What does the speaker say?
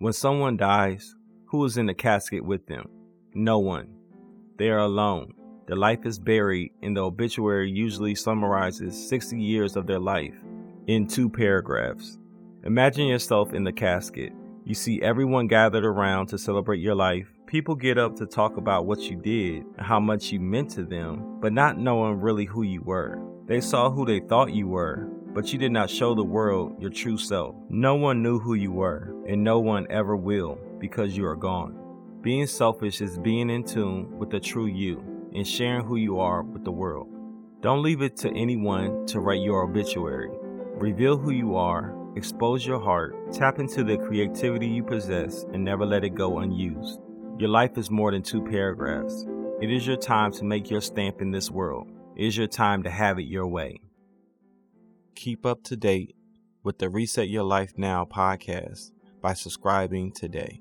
When someone dies, who is in the casket with them? No one. They are alone. Their life is buried, and the obituary usually summarizes 60 years of their life in two paragraphs. Imagine yourself in the casket. You see everyone gathered around to celebrate your life. People get up to talk about what you did and how much you meant to them, but not knowing really who you were. They saw who they thought you were, but you did not show the world your true self. No one knew who you were, and no one ever will because you are gone. Being selfish is being in tune with the true you and sharing who you are with the world. Don't leave it to anyone to write your obituary. Reveal who you are, expose your heart, tap into the creativity you possess, and never let it go unused. Your life is more than two paragraphs. It is your time to make your stamp in this world. Is your time to have it your way. Keep up to date with the Reset Your Life Now podcast by subscribing today.